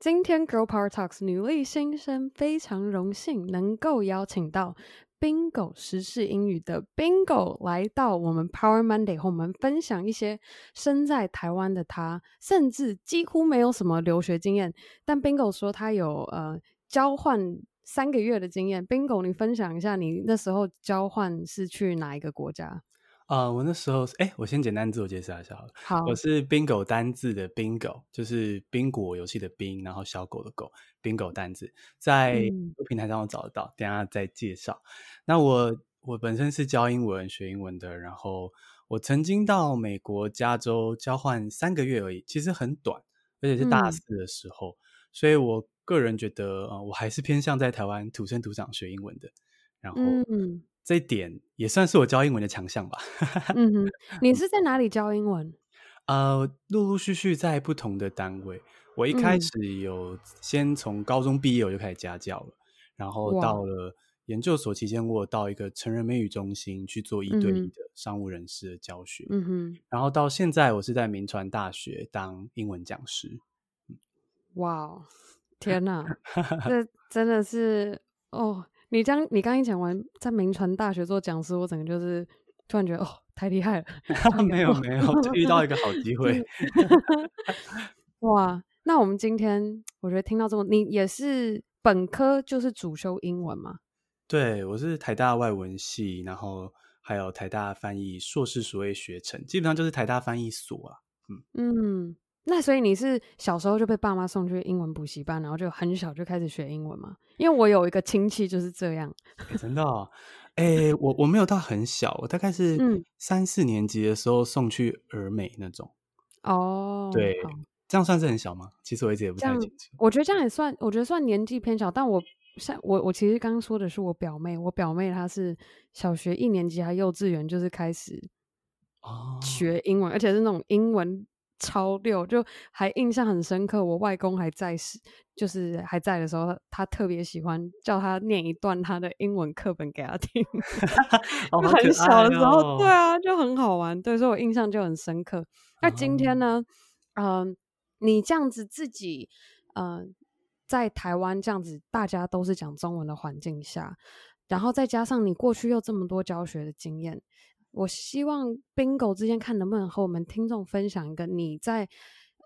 今天 Girl Power Talks 女力新生非常荣幸能够邀请到 Bingo 时事英语的 Bingo 来到我们 Power Monday 和我们分享一些身在台湾的她，甚至几乎没有什么留学经验，但 Bingo 说他有呃交换三个月的经验。Bingo，你分享一下你那时候交换是去哪一个国家？啊，uh, 我那时候，哎，我先简单自我介绍一下好了。好，我是 Bingo 单字的 Bingo，就是宾果游戏的宾，然后小狗的狗，Bingo 单字，在平台上我找得到，嗯、等下再介绍。那我我本身是教英文、学英文的，然后我曾经到美国加州交换三个月而已，其实很短，而且是大四的时候，嗯、所以我个人觉得，呃，我还是偏向在台湾土生土长学英文的，然后。嗯这一点也算是我教英文的强项吧。嗯哼，你是在哪里教英文？呃，陆陆续续在不同的单位。我一开始有先从高中毕业我就开始家教了，嗯、然后到了研究所期间，我到一个成人美语中心去做一对一的商务人士的教学。嗯哼，然后到现在我是在民传大学当英文讲师。哇，天哪，这真的是哦。你刚你刚一讲完在名传大学做讲师，我整个就是突然觉得哦，太厉害了。没有没有，就遇到一个好机会。哇，那我们今天我觉得听到这么，你也是本科就是主修英文吗？对，我是台大外文系，然后还有台大翻译硕士学位学程，基本上就是台大翻译所啊。嗯嗯。那所以你是小时候就被爸妈送去英文补习班，然后就很小就开始学英文吗？因为我有一个亲戚就是这样。欸、真的、哦？哎、欸，我我没有到很小，我大概是三四年级的时候送去儿美那种。哦，对，好这样算是很小吗？其实我一直也不太清楚。我觉得这样也算，我觉得算年纪偏小。但我像我我其实刚刚说的是我表妹，我表妹她是小学一年级还幼稚园就是开始学英文，哦、而且是那种英文。超六，就还印象很深刻。我外公还在时，就是还在的时候，他特别喜欢叫他念一段他的英文课本给他听。哦、很小的时候，哦、对啊，就很好玩。对，所以我印象就很深刻。那今天呢，嗯、哦呃，你这样子自己，呃，在台湾这样子，大家都是讲中文的环境下，然后再加上你过去又这么多教学的经验。我希望 Bingo 之间看能不能和我们听众分享一个你在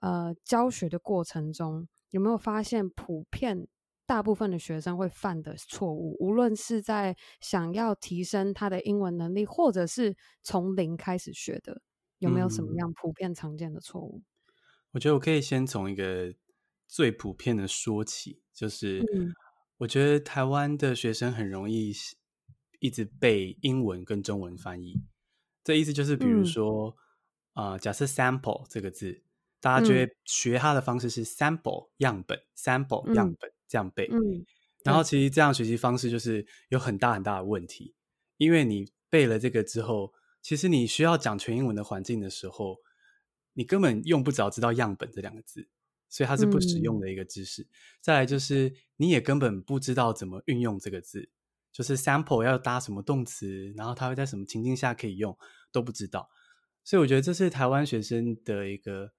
呃教学的过程中有没有发现普遍大部分的学生会犯的错误，无论是在想要提升他的英文能力，或者是从零开始学的，有没有什么样普遍常见的错误？嗯，我觉得我可以先从一个最普遍的说起，就是我觉得台湾的学生很容易一直背英文跟中文翻译。这意思就是，比如说，啊、嗯呃，假设 sample 这个字，大家觉得学它的方式是 sample 样本，sample 样本这样背。嗯、然后其实这样学习方式就是有很大很大的问题，因为你背了这个之后，其实你需要讲全英文的环境的时候，你根本用不着知道样本这两个字，所以它是不实用的一个知识。嗯、再来就是，你也根本不知道怎么运用这个字。就是 sample 要搭什么动词，然后它会在什么情境下可以用，都不知道。所以我觉得这是台湾学生的一个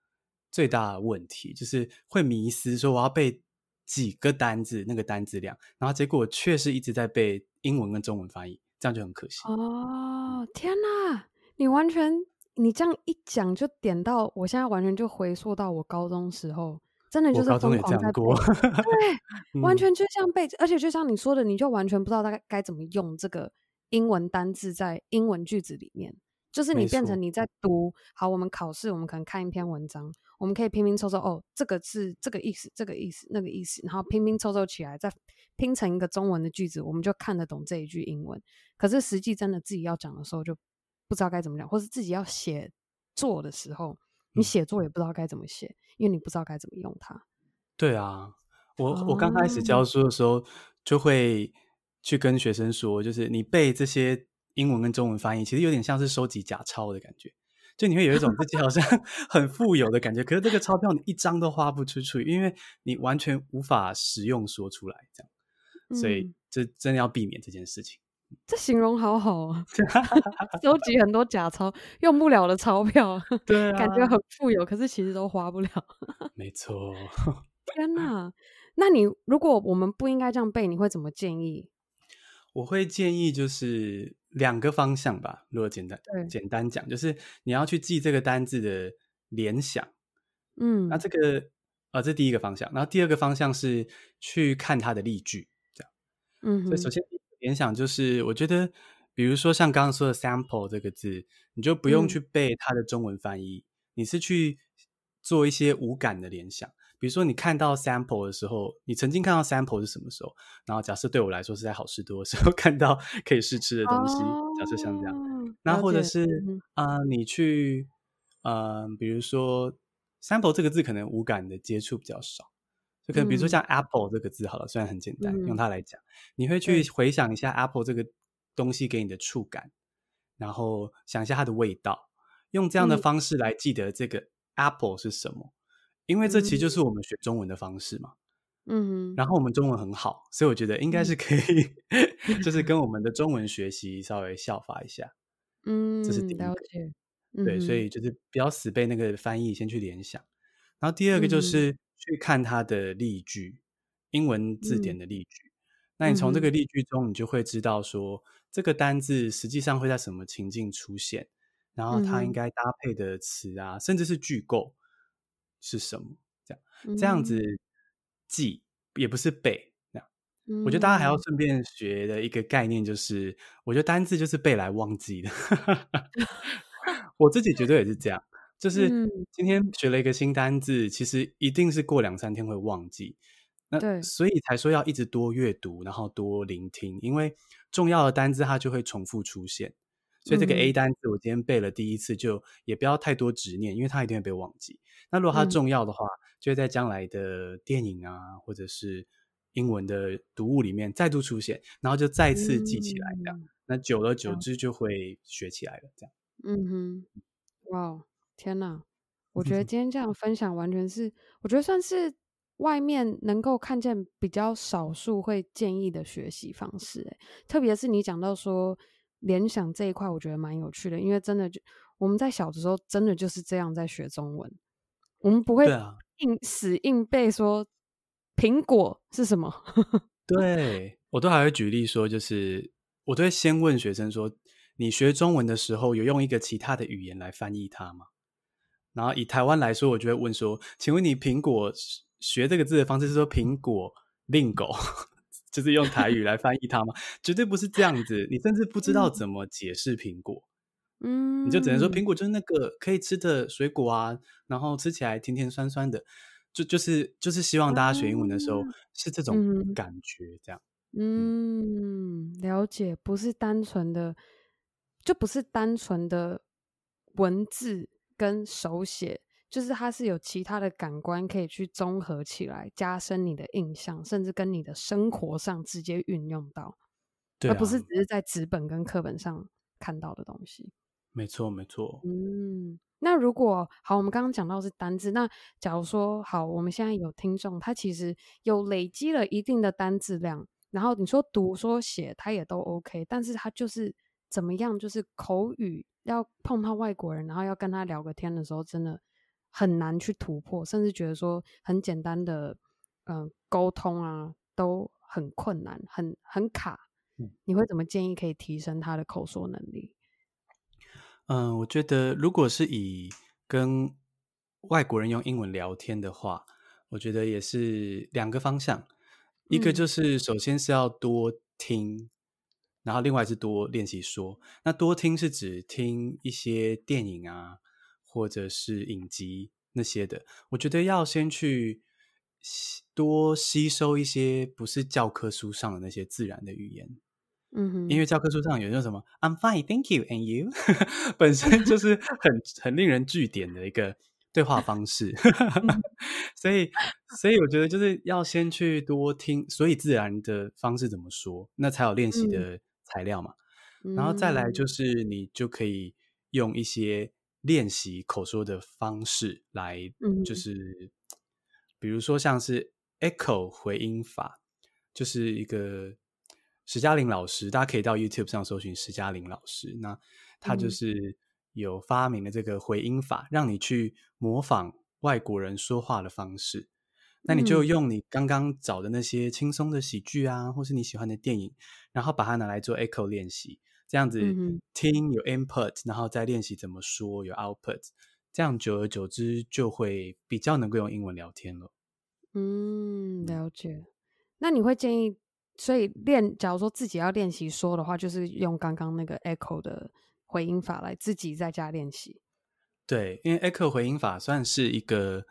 最大的问题，就是会迷失说我要背几个单字，那个单字量，然后结果确实一直在背英文跟中文翻译，这样就很可惜。哦，天哪！你完全你这样一讲就点到，我现在完全就回溯到我高中时候。真的就是疯狂在背，对，完全就像背，而且就像你说的，你就完全不知道大概该怎么用这个英文单字在英文句子里面。就是你变成你在读，好，我们考试，我们可能看一篇文章，我们可以拼拼凑凑，哦，这个是这个意思，这个意思，那个意思，然后拼拼凑凑起来，再拼成一个中文的句子，我们就看得懂这一句英文。可是实际真的自己要讲的时候，就不知道该怎么讲，或是自己要写作的时候。你写作也不知道该怎么写，因为你不知道该怎么用它。对啊，我、哦、我刚开始教书的时候，就会去跟学生说，就是你背这些英文跟中文翻译，其实有点像是收集假钞的感觉，就你会有一种自己好像 很富有的感觉，可是这个钞票你一张都花不出去，因为你完全无法使用说出来，这样，所以这真的要避免这件事情。这形容好好啊！收集很多假钞，用不了的钞票，对啊，感觉很富有，可是其实都花不了。没错。天哪！那你如果我们不应该这样背，你会怎么建议？我会建议就是两个方向吧。如果简单简单讲，就是你要去记这个单字的联想。嗯，那这个呃，这第一个方向。然后第二个方向是去看它的例句，这样。嗯，所以首先联想就是，我觉得，比如说像刚刚说的 sample 这个字，你就不用去背它的中文翻译，嗯、你是去做一些无感的联想。比如说，你看到 sample 的时候，你曾经看到 sample 是什么时候？然后假设对我来说是在好事多的时候 看到可以试吃的东西，哦、假设像这样。那或者是啊、呃，你去嗯、呃，比如说 sample 这个字可能无感的接触比较少，就可能比如说像 apple 这个字好了，嗯、虽然很简单，嗯、用它来讲，你会去回想一下 apple 这个东西给你的触感，然后想一下它的味道，用这样的方式来记得这个 apple 是什么。因为这其实就是我们学中文的方式嘛，嗯，然后我们中文很好，所以我觉得应该是可以，嗯、就是跟我们的中文学习稍微效法一下，嗯，这是第一个，嗯、对，所以就是不要死背那个翻译，先去联想，然后第二个就是去看它的例句，嗯、英文字典的例句，嗯、那你从这个例句中，你就会知道说这个单字实际上会在什么情境出现，然后它应该搭配的词啊，甚至是句构。是什么？这样这样子记也不是背。我觉得大家还要顺便学的一个概念就是，我觉得单字就是背来忘记的。我自己绝对也是这样，就是今天学了一个新单字，其实一定是过两三天会忘记。那所以才说要一直多阅读，然后多聆听，因为重要的单字它就会重复出现。所以这个 A 单字我今天背了第一次，就也不要太多执念，因为它一定会被忘记。那如果它重要的话，就会在将来的电影啊，或者是英文的读物里面再度出现，然后就再次记起来，这样。那久而久之就会学起来了，这样。嗯哼，哇，天哪！我觉得今天这样分享，完全是我觉得算是外面能够看见比较少数会建议的学习方式。哎，特别是你讲到说。联想这一块，我觉得蛮有趣的，因为真的就我们在小的时候，真的就是这样在学中文，我们不会硬死硬背说苹果是什么。对，我都还会举例说，就是我都会先问学生说，你学中文的时候有用一个其他的语言来翻译它吗？然后以台湾来说，我就会问说，请问你苹果学这个字的方式是说苹果令狗？就是用台语来翻译它吗？绝对不是这样子。你甚至不知道怎么解释苹果，嗯，你就只能说苹果就是那个可以吃的水果啊，然后吃起来甜甜酸酸的，就就是就是希望大家学英文的时候是这种感觉，这样。嗯，了解，不是单纯的，就不是单纯的文字跟手写。就是它是有其他的感官可以去综合起来，加深你的印象，甚至跟你的生活上直接运用到，对啊，而不是只是在纸本跟课本上看到的东西。没错，没错。嗯，那如果好，我们刚刚讲到是单字，那假如说好，我们现在有听众，他其实有累积了一定的单字量，然后你说读说写他也都 OK，但是他就是怎么样，就是口语要碰到外国人，然后要跟他聊个天的时候，真的。很难去突破，甚至觉得说很简单的，嗯、呃，沟通啊，都很困难，很很卡。嗯，你会怎么建议可以提升他的口说能力？嗯、呃，我觉得如果是以跟外国人用英文聊天的话，我觉得也是两个方向，一个就是首先是要多听，嗯、然后另外是多练习说。那多听是指听一些电影啊。或者是影集那些的，我觉得要先去多吸收一些不是教科书上的那些自然的语言，嗯。哼，因为教科书上有那什么 "I'm fine, thank you, and you"，本身就 是很很令人据点的一个对话方式，所以所以我觉得就是要先去多听，所以自然的方式怎么说，那才有练习的材料嘛，嗯、然后再来就是你就可以用一些。练习口说的方式来，就是，比如说像是 echo 回音法，就是一个石嘉玲老师，大家可以到 YouTube 上搜寻石嘉玲老师。那他就是有发明了这个回音法，让你去模仿外国人说话的方式。那你就用你刚刚找的那些轻松的喜剧啊，或是你喜欢的电影，然后把它拿来做 echo 练习，这样子听有 input，然后再练习怎么说有 output，这样久而久之就会比较能够用英文聊天了。嗯，了解。那你会建议，所以练，假如说自己要练习说的话，就是用刚刚那个 echo 的回音法来自己在家练习。对，因为 echo 回音法算是一个。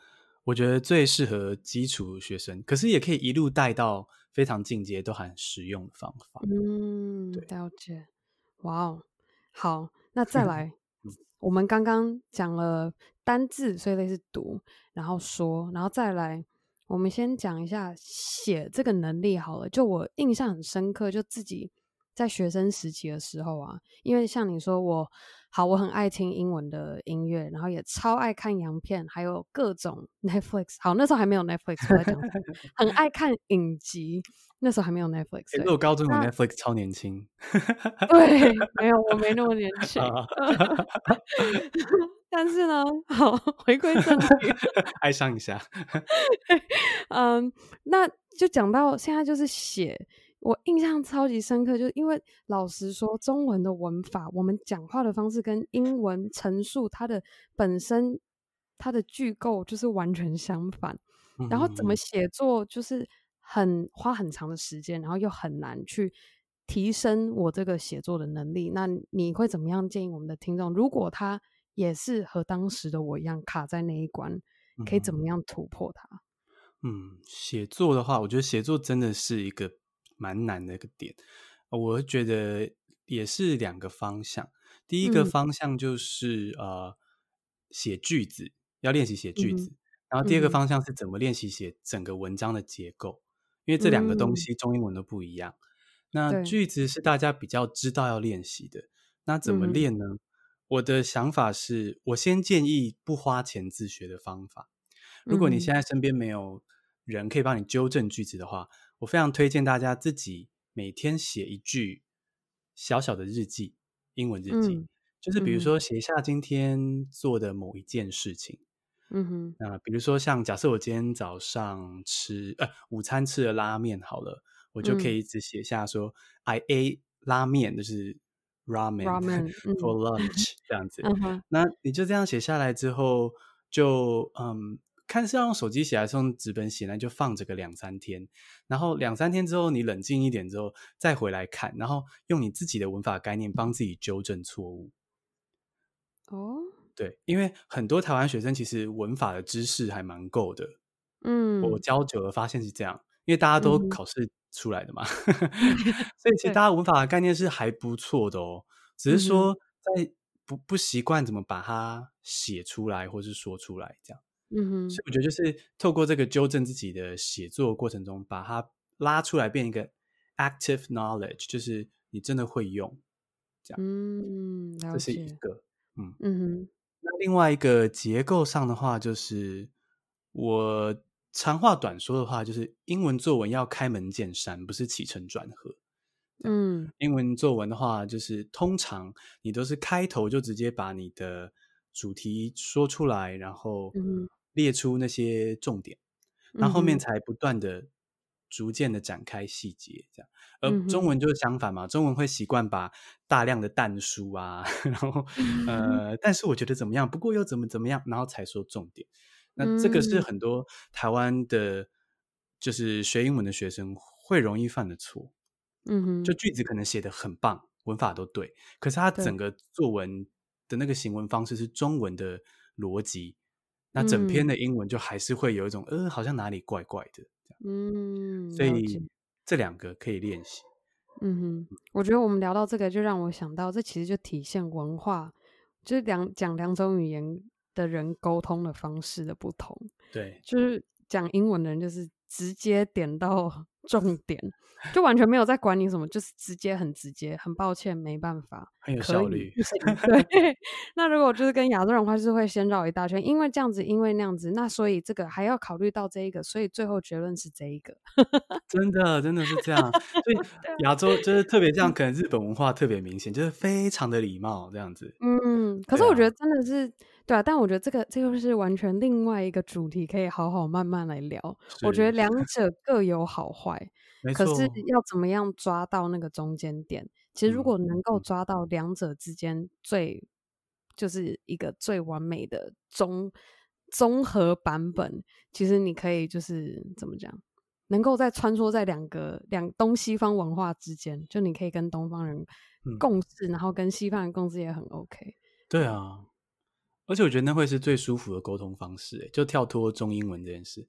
我觉得最适合基础学生，可是也可以一路带到非常进阶都很实用的方法。嗯，了解。哇哦，好，那再 来，我们刚刚讲了单字，所以类似读，然后说，然后再来，我们先讲一下写这个能力好了。就我印象很深刻，就自己在学生时期的时候啊，因为像你说我。好，我很爱听英文的音乐，然后也超爱看洋片，还有各种 Netflix。好，那时候还没有 Netflix，我在讲 很爱看影集，那时候还没有 Netflix。那我高中有 Netflix，超年轻。对，没有，我没那么年轻。但是呢，好，回归正题，哀伤一下。嗯，那就讲到现在，就是写。我印象超级深刻，就是因为老实说，中文的文法，我们讲话的方式跟英文陈述它的本身，它的句构就是完全相反。然后怎么写作，就是很花很长的时间，然后又很难去提升我这个写作的能力。那你会怎么样建议我们的听众？如果他也是和当时的我一样卡在那一关，可以怎么样突破它？嗯，写作的话，我觉得写作真的是一个。蛮难的一个点，我觉得也是两个方向。第一个方向就是、嗯、呃写句子，要练习写句子、嗯。然后第二个方向是怎么练习写整个文章的结构，嗯、因为这两个东西中英文都不一样。嗯、那句子是大家比较知道要练习的，那怎么练呢、嗯？我的想法是我先建议不花钱自学的方法。如果你现在身边没有人可以帮你纠正句子的话，我非常推荐大家自己每天写一句小小的日记，英文日记，嗯、就是比如说写下今天做的某一件事情。嗯哼，那比如说像假设我今天早上吃呃午餐吃了拉面好了，我就可以只写下说、嗯、I ate 拉面，就是 ramen, ramen for lunch、嗯、这样子、嗯。那你就这样写下来之后，就嗯。看是要用手机写还是用纸本写那？就放着个两三天，然后两三天之后你冷静一点之后再回来看，然后用你自己的文法概念帮自己纠正错误。哦，对，因为很多台湾学生其实文法的知识还蛮够的。嗯，我教久了发现是这样，因为大家都考试出来的嘛，嗯、所以其实大家文法的概念是还不错的哦，只是说在不不习惯怎么把它写出来或是说出来这样。嗯哼，所以我觉得就是透过这个纠正自己的写作过程中，把它拉出来变一个 active knowledge，就是你真的会用，这样。嗯，这是一个。嗯嗯哼。那另外一个结构上的话，就是我长话短说的话，就是英文作文要开门见山，不是起承转合。嗯，英文作文的话，就是通常你都是开头就直接把你的主题说出来，然后嗯。列出那些重点，然后后面才不断的、逐渐的展开细节，这样。而中文就是相反嘛，中文会习惯把大量的淡书啊，然后呃，但是我觉得怎么样，不过又怎么怎么样，然后才说重点。那这个是很多台湾的，就是学英文的学生会容易犯的错。嗯哼，就句子可能写的很棒，文法都对，可是他整个作文的那个行文方式是中文的逻辑。那整篇的英文就还是会有一种，嗯、呃，好像哪里怪怪的，嗯，所以这两个可以练习。嗯哼，我觉得我们聊到这个，就让我想到，这其实就体现文化，就是两讲两种语言的人沟通的方式的不同。对，就是讲英文的人，就是直接点到重点。就完全没有在管你什么，就是直接很直接，很抱歉，没办法，很有效率。对，那如果就是跟亚洲人的话，就是会先绕一大圈，因为这样子，因为那样子，那所以这个还要考虑到这一个，所以最后结论是这一个。真的，真的是这样。所以 亚洲就是特别这样，可能日本文化特别明显，就是非常的礼貌这样子。嗯，可是我觉得真的是对啊，但我觉得这个这个是完全另外一个主题，可以好好慢慢来聊。我觉得两 者各有好坏，可是要怎么样抓到那个中间点？其实如果能够抓到两者之间最、嗯、就是一个最完美的综综合版本，其实你可以就是怎么讲，能够在穿梭在两个两东西方文化之间，就你可以跟东方人共事，嗯、然后跟西方人共事也很 OK。对啊。而且我觉得那会是最舒服的沟通方式，诶，就跳脱中英文这件事，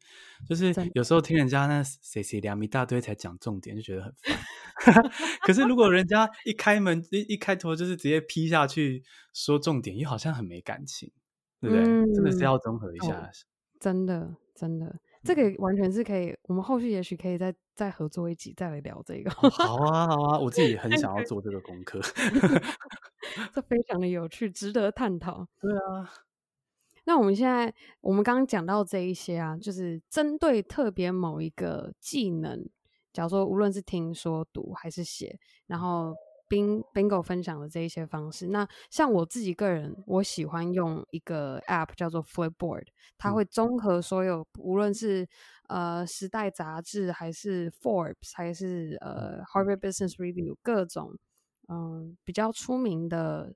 就是有时候听人家那谁谁两一大堆才讲重点，就觉得很烦。可是如果人家一开门一一开头就是直接劈下去说重点，又好像很没感情，对不对？嗯、真的是要综合一下。哦、真的，真的，这个完全是可以。我们后续也许可以再再合作一集，再来聊这个。哦、好啊，好啊，我自己也很 想要做这个功课。这非常的有趣，值得探讨。对啊，那我们现在我们刚刚讲到这一些啊，就是针对特别某一个技能，假如说无论是听说读还是写，然后 Bingo 分享的这一些方式。那像我自己个人，我喜欢用一个 App 叫做 Flipboard，它会综合所有，嗯、无论是呃时代杂志，还是 Forbes，还是呃 Harvard Business Review 各种。嗯，比较出名的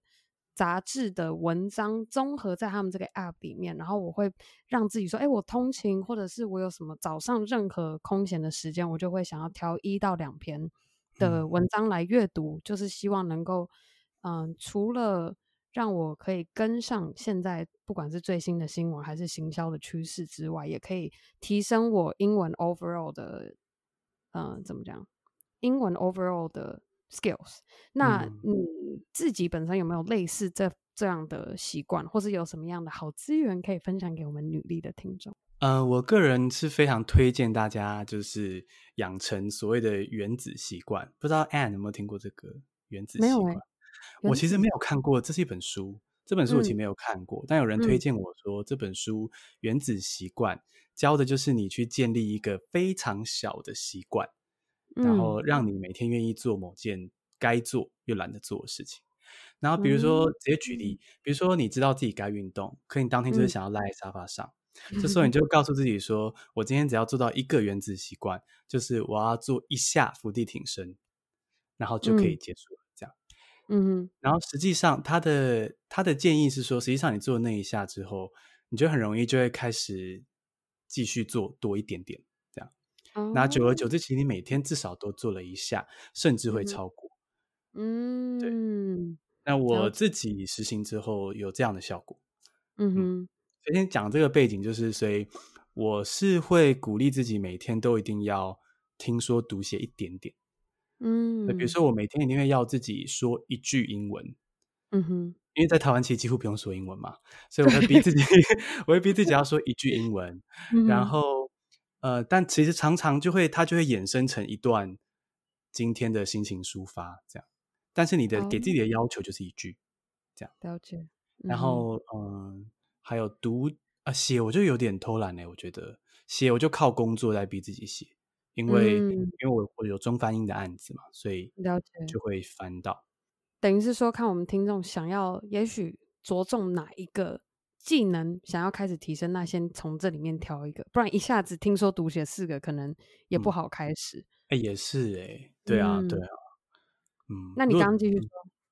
杂志的文章综合在他们这个 app 里面，然后我会让自己说，哎，我通勤或者是我有什么早上任何空闲的时间，我就会想要挑一到两篇的文章来阅读，嗯、就是希望能够，嗯，除了让我可以跟上现在不管是最新的新闻还是行销的趋势之外，也可以提升我英文 overall 的，嗯，怎么讲？英文 overall 的。skills，那你自己本身有没有类似这这样的习惯，或是有什么样的好资源可以分享给我们女力的听众？呃，我个人是非常推荐大家就是养成所谓的原子习惯。不知道 Anne 有没有听过这个原子习惯？欸，我其实没有看过，这是一本书。这本书我其实没有看过，嗯，但有人推荐我说，这本书《原子习惯》教的就是你去建立一个非常小的习惯。然后让你每天愿意做某件该做又懒得做的事情。然后比如说直接举例，比如说你知道自己该运动，可你当天就是想要赖在沙发上，这时候你就告诉自己说：“我今天只要做到一个原子习惯，就是我要做一下伏地挺身，然后就可以结束了。”这样，嗯。然后实际上他的他的建议是说，实际上你做那一下之后，你就很容易就会开始继续做多一点点。这样那久而久之，其实你每天至少都做了一下，甚至会超过。嗯，对。那我自己实行之后有这样的效果。嗯哼。今天讲这个背景，就是所以我是会鼓励自己每天都一定要听说读写一点点。嗯。比如说我每天一定会要自己说一句英文。嗯哼。因为在台湾其实几乎不用说英文嘛，所以我会逼 自己，我会逼自己要说一句英文，然后。呃，但其实常常就会，它就会衍生成一段今天的心情抒发这样。但是你的给自己的要求就是一句，这样。了解。然后，嗯、呃，还有读啊写，我就有点偷懒嘞。我觉得写我就靠工作在逼自己写，因为、嗯、因为我我有中翻英的案子嘛，所以了解就会翻到。等于是说，看我们听众想要，也许着重哪一个。技能想要开始提升，那先从这里面挑一个，不然一下子听说读写四个，可能也不好开始。哎、嗯欸，也是哎、欸，对啊，嗯、对啊，嗯。那你刚刚继续说。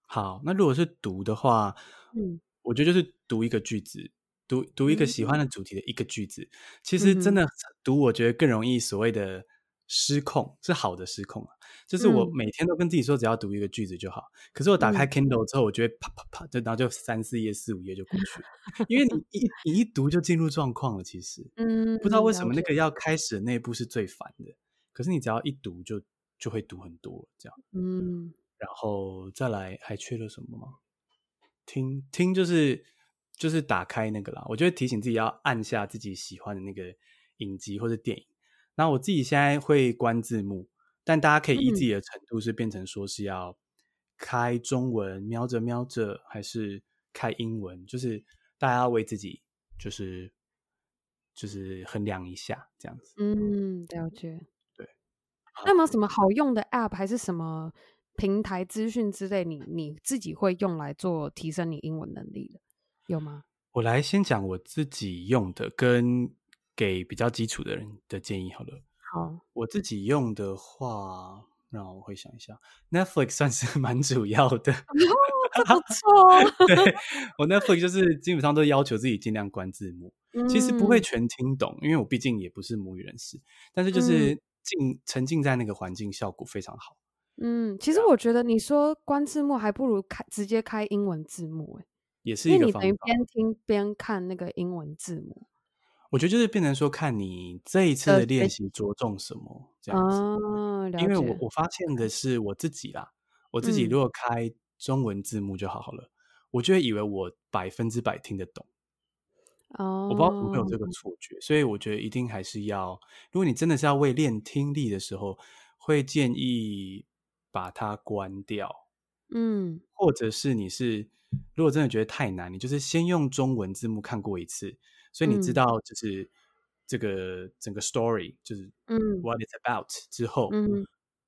好，那如果是读的话，嗯，我觉得就是读一个句子，读读一个喜欢的主题的一个句子。嗯、其实真的读，我觉得更容易所谓的。失控是好的失控啊，就是我每天都跟自己说只要读一个句子就好，嗯、可是我打开 Kindle 之后，我就会啪啪啪，就然后就三四页、四五页就过去了，因为你 一你一读就进入状况了。其实，嗯，不知道为什么那个要开始的那一步是最烦的，可是你只要一读就就会读很多这样，嗯，然后再来还缺了什么吗？听听就是就是打开那个啦，我就会提醒自己要按下自己喜欢的那个影集或者电影。那我自己现在会关字幕，但大家可以依自己的程度是变成说是要开中文瞄着瞄着，还是开英文，就是大家要为自己就是就是衡量一下这样子。嗯，了解。对。那有没有什么好用的 App 还是什么平台资讯之类你，你你自己会用来做提升你英文能力的，有吗？我来先讲我自己用的，跟给比较基础的人的建议好了。好，我自己用的话，让我回想一下，Netflix 算是 蛮主要的。哦，不错。对，我 Netflix 就是基本上都要求自己尽量关字幕，嗯、其实不会全听懂，因为我毕竟也不是母语人士，但是就是浸、嗯、沉浸在那个环境，效果非常好。嗯，其实我觉得你说关字幕还不如开直接开英文字幕，也是一个方法。边听边看那个英文字母。我觉得就是变成说，看你这一次的练习着重什么这样子。哦、因为我我发现的是我自己啦，我自己如果开中文字幕就好好了，嗯、我就会以为我百分之百听得懂。哦，我不知道会不会有这个错觉，所以我觉得一定还是要，如果你真的是要为练听力的时候，会建议。把它关掉，嗯，或者是你是如果真的觉得太难，你就是先用中文字幕看过一次，所以你知道就是这个整个 story 就是嗯 what it's about 之后，嗯，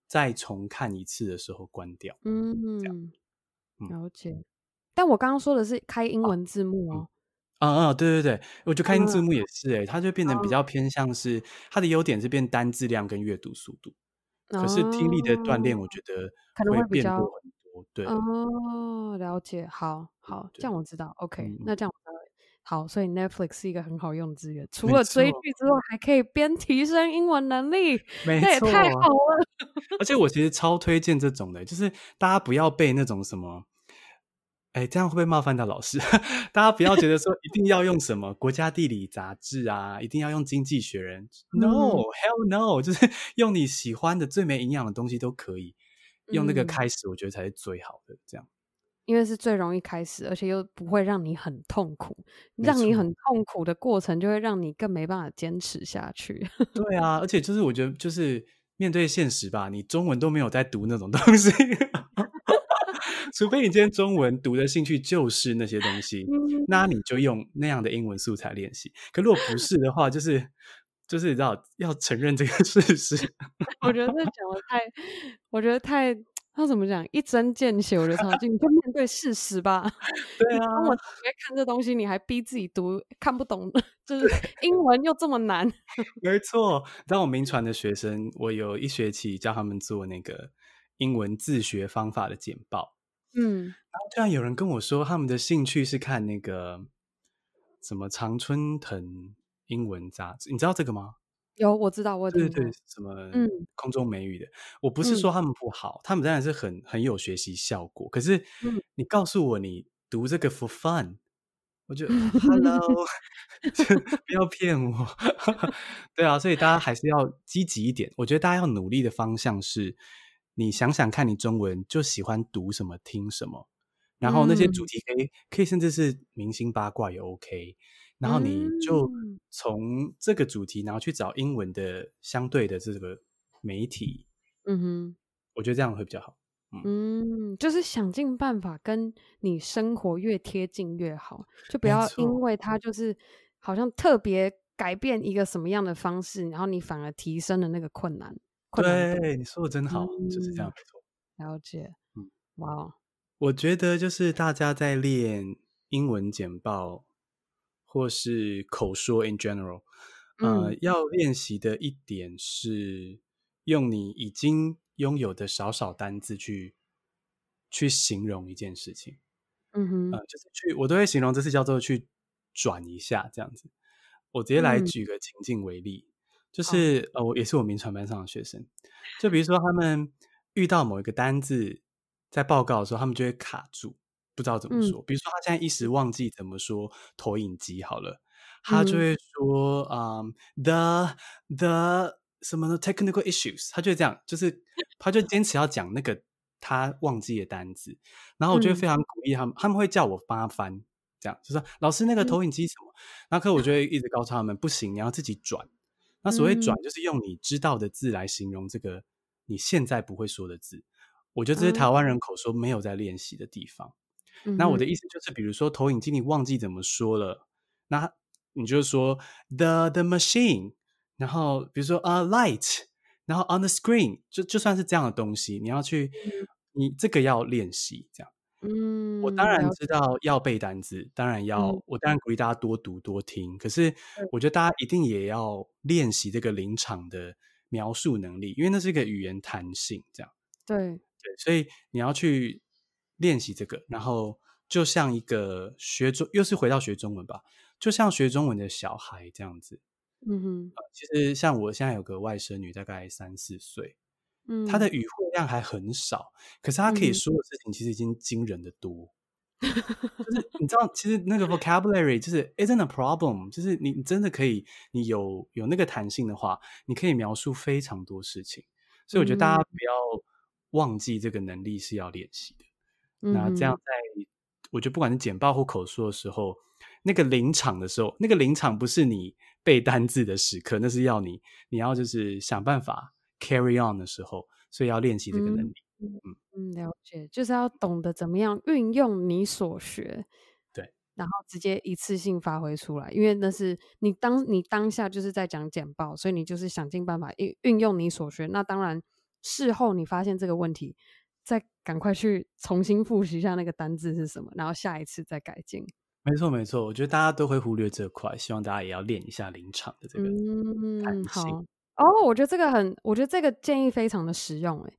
再重看一次的时候关掉，嗯，了解。但我刚刚说的是开英文字幕哦，嗯嗯，对对对，我觉得开英文字幕也是，哎，它就变成比较偏向是它的优点是变单字量跟阅读速度。可是听力的锻炼，我觉得可能会比较多。对哦，了解，好好，这样我知道。OK，那这样好，所以 Netflix 是一个很好用的资源，除了追剧之外，还可以边提升英文能力，那也太好了。而且我其实超推荐这种的，就是大家不要被那种什么。哎，这样会不会冒犯到老师？大家不要觉得说一定要用什么国家地理杂志啊，一定要用经济学人。No，hell no，就是用你喜欢的最没营养的东西都可以。用那个开始，我觉得才是最好的。这样，因为是最容易开始，而且又不会让你很痛苦。让你很痛苦的过程，就会让你更没办法坚持下去。对啊，而且就是我觉得，就是面对现实吧，你中文都没有在读那种东西。除非你今天中文读的兴趣就是那些东西，那你就用那样的英文素材练习。可如果不是的话，就是就是你知道要承认这个事实。我觉得这讲的太，我觉得太，他怎么讲一针见血，我觉得超近。你就面对事实吧。对啊，我直接看这东西，你还逼自己读看不懂，就是英文又这么难。没错，当我名传的学生，我有一学期教他们做那个英文自学方法的简报。嗯，然后突然有人跟我说，他们的兴趣是看那个什么常春藤英文杂志，你知道这个吗？有，我知道，我知道。对对，什么空中美语的，嗯、我不是说他们不好，嗯、他们当然是很很有学习效果。可是，你告诉我你读这个 for fun，我就 hello，不要骗我。对啊，所以大家还是要积极一点。我觉得大家要努力的方向是。你想想看，你中文就喜欢读什么、听什么，然后那些主题可以、嗯、可以甚至是明星八卦也 OK，然后你就从这个主题，然后去找英文的相对的这个媒体，嗯哼，我觉得这样会比较好。嗯，就是想尽办法跟你生活越贴近越好，就不要因为它就是好像特别改变一个什么样的方式，然后你反而提升了那个困难。对，你说的真好，嗯、就是这样，没错。了解，嗯，哇、wow，我觉得就是大家在练英文简报或是口说 in general，呃，嗯、要练习的一点是用你已经拥有的少少单字去去形容一件事情。嗯哼，呃，就是去，我都会形容这次叫做去转一下这样子。我直接来举个情境为例。嗯就是呃，我也是我铭传班上的学生，就比如说他们遇到某一个单字在报告的时候，他们就会卡住，不知道怎么说。嗯、比如说他现在一时忘记怎么说投影机好了，他就会说啊、嗯 um,，the the 什么的 technical issues，他就这样，就是 他就坚持要讲那个他忘记的单字，然后我就会非常鼓励他们，嗯、他们会叫我帮他翻，这样就说老师那个投影机什么，那、嗯、可我就会一直告诉他们不行，你要自己转。那所谓转，就是用你知道的字来形容这个你现在不会说的字。我觉得这是台湾人口说没有在练习的地方。嗯、那我的意思就是，比如说投影机你忘记怎么说了，那你就说 the the machine，然后比如说 a light，然后 on the screen，就就算是这样的东西，你要去，你这个要练习这样。嗯，我当然知道要背单词，当然要，嗯、我当然鼓励大家多读多听。可是我觉得大家一定也要练习这个临场的描述能力，因为那是一个语言弹性，这样。对对，所以你要去练习这个，然后就像一个学中，又是回到学中文吧，就像学中文的小孩这样子。嗯哼，其实像我现在有个外甥女，大概三四岁。嗯，她的语汇量还很少，可是她可以说的事情其实已经惊人的多。嗯、就是你知道，其实那个 vocabulary 就是 isn't a problem，就是你真的可以，你有有那个弹性的话，你可以描述非常多事情。所以我觉得大家不要忘记这个能力是要练习的。嗯、那这样在我觉得不管是简报或口述的时候，那个临场的时候，那个临场不是你背单字的时刻，那是要你你要就是想办法。Carry on 的时候，所以要练习这个能力。嗯嗯，了解，就是要懂得怎么样运用你所学，对，然后直接一次性发挥出来。因为那是你当你当下就是在讲简报，所以你就是想尽办法运运用你所学。那当然，事后你发现这个问题，再赶快去重新复习一下那个单字是什么，然后下一次再改进。没错没错，我觉得大家都会忽略这块，希望大家也要练一下临场的这个。嗯，好。哦，oh, 我觉得这个很，我觉得这个建议非常的实用，哎，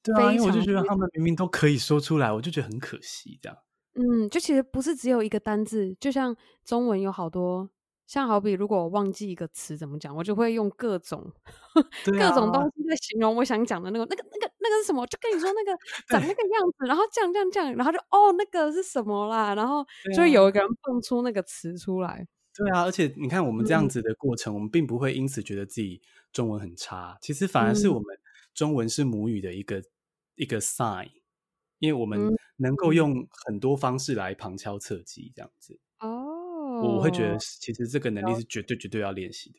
对啊，因为我就觉得他们明明都可以说出来，我就觉得很可惜，这样。嗯，就其实不是只有一个单字，就像中文有好多，像好比如果我忘记一个词怎么讲，我就会用各种、啊、各种东西在形容我想讲的那个、那个、那个、那个是什么，就跟你说那个 长那个样子，然后这样、这样、这样，然后就哦，那个是什么啦，然后就会有一个人蹦出那个词出来。对啊，而且你看我们这样子的过程，嗯、我们并不会因此觉得自己中文很差，其实反而是我们中文是母语的一个、嗯、一个 sign，因为我们能够用很多方式来旁敲侧击这样子。哦，我会觉得其实这个能力是绝对绝对要练习的。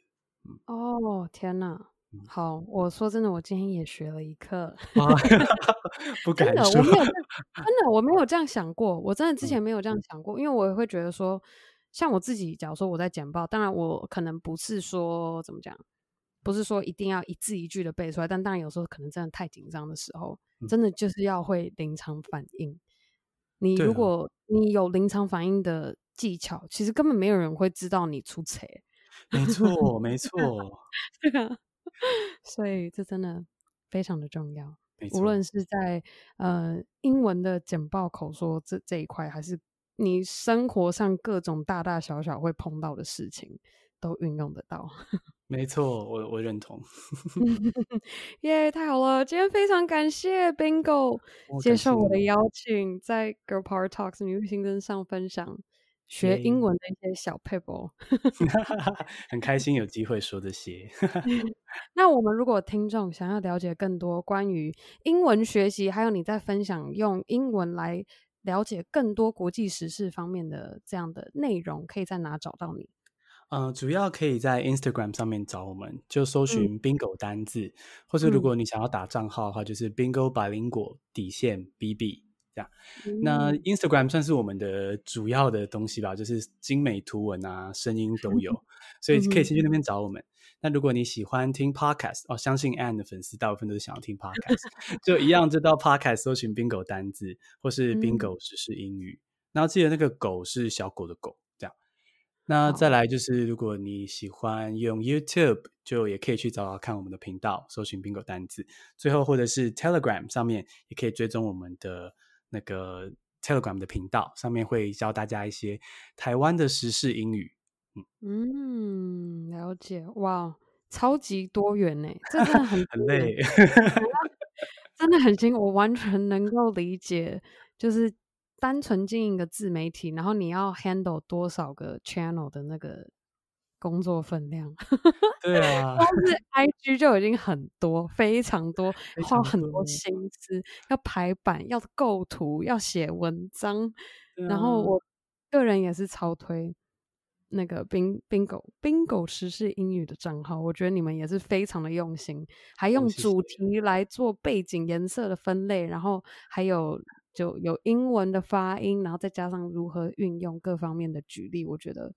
嗯、哦，天哪！好，我说真的，我今天也学了一课。不敢说，真的，我没有，真的我没有这样想过，我真的之前没有这样想过，嗯、因为我也会觉得说。像我自己，假如说我在简报，当然我可能不是说怎么讲，不是说一定要一字一句的背出来，但当然有时候可能真的太紧张的时候，嗯、真的就是要会临场反应。你如果你有临场反应的技巧，其实根本没有人会知道你出错。没错，没错。对啊，所以这真的非常的重要。无论是在呃英文的简报口说这这一块，还是。你生活上各种大大小小会碰到的事情，都运用得到。没错，我我认同。耶，yeah, 太好了！今天非常感谢 Bingo 接受我的邀请，在 Girl Power Talks 女力新生上分享学英文的一些小撇步。很开心有机会说这些。那我们如果听众想要了解更多关于英文学习，还有你在分享用英文来。了解更多国际时事方面的这样的内容，可以在哪找到你？呃，主要可以在 Instagram 上面找我们，就搜寻 Bingo 单字，嗯、或者如果你想要打账号的话，就是 Bingo Bilingual 底线 BB 这样。嗯、那 Instagram 算是我们的主要的东西吧，就是精美图文啊，声音都有，嗯、所以可以先去那边找我们。那如果你喜欢听 podcast 哦，相信 Anne 的粉丝大部分都是想要听 podcast，就一样就到 podcast 搜寻 Bingo 单字，或是 Bingo 时事英语。嗯、然后记得那个狗是小狗的狗，这样。那再来就是，如果你喜欢用 YouTube，就也可以去找找看我们的频道，搜寻 Bingo 单字。最后或者是 Telegram 上面也可以追踪我们的那个 Telegram 的频道，上面会教大家一些台湾的时事英语。嗯，了解哇，超级多元呢，这真的很 很累，真的很辛苦。我完全能够理解，就是单纯经营一个自媒体，然后你要 handle 多少个 channel 的那个工作分量。对啊，光是 IG 就已经很多，非常多，花很多心思，要排版，要构图，要写文章，啊、然后我个人也是超推。那个 Bing Bingo Bingo 时事英语的账号，我觉得你们也是非常的用心，还用主题来做背景颜色的分类，然后还有就有英文的发音，然后再加上如何运用各方面的举例，我觉得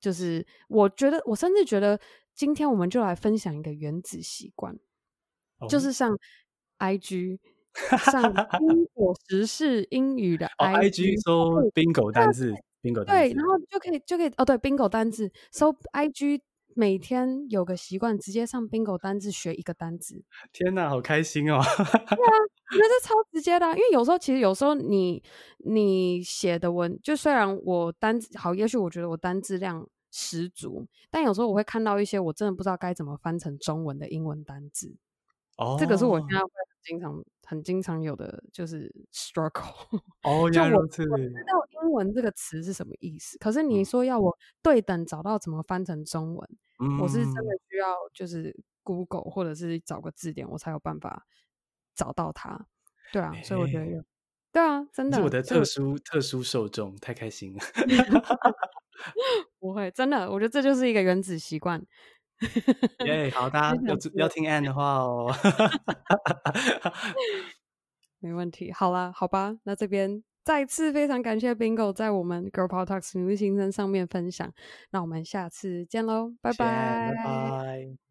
就是我觉得我甚至觉得今天我们就来分享一个原子习惯，哦、就是像 IG 上宾果时事英语的 IG，搜宾果单字，宾果单字，对，然后就可以就可以哦，对，bingo 单字搜 IG。每天有个习惯，直接上 Bingo 单字学一个单字。天哪，好开心哦！对啊，我觉得这超直接的啊，因为有时候其实有时候你你写的文，就虽然我单字好，也许我觉得我单字量十足，但有时候我会看到一些我真的不知道该怎么翻成中文的英文单字。哦，这个是我现在会经常很经常有的就是 struggle。哦，就我我知道英文这个词是什么意思，可是你说要我对等找到怎么翻成中文。嗯、我是真的需要，就是 Google 或者是找个字典，我才有办法找到他。对啊，欸、所以我觉得有，对啊，真的是我的特殊特殊受众，太开心了。不会，真的，我觉得这就是一个原子习惯。耶，好，大家要要听 Anne 的话哦。没问题，好啦，好吧，那这边。再次非常感谢 Bingo 在我们 Girl Power Talks 女力新生上面分享，那我们下次见喽，拜拜。拜拜。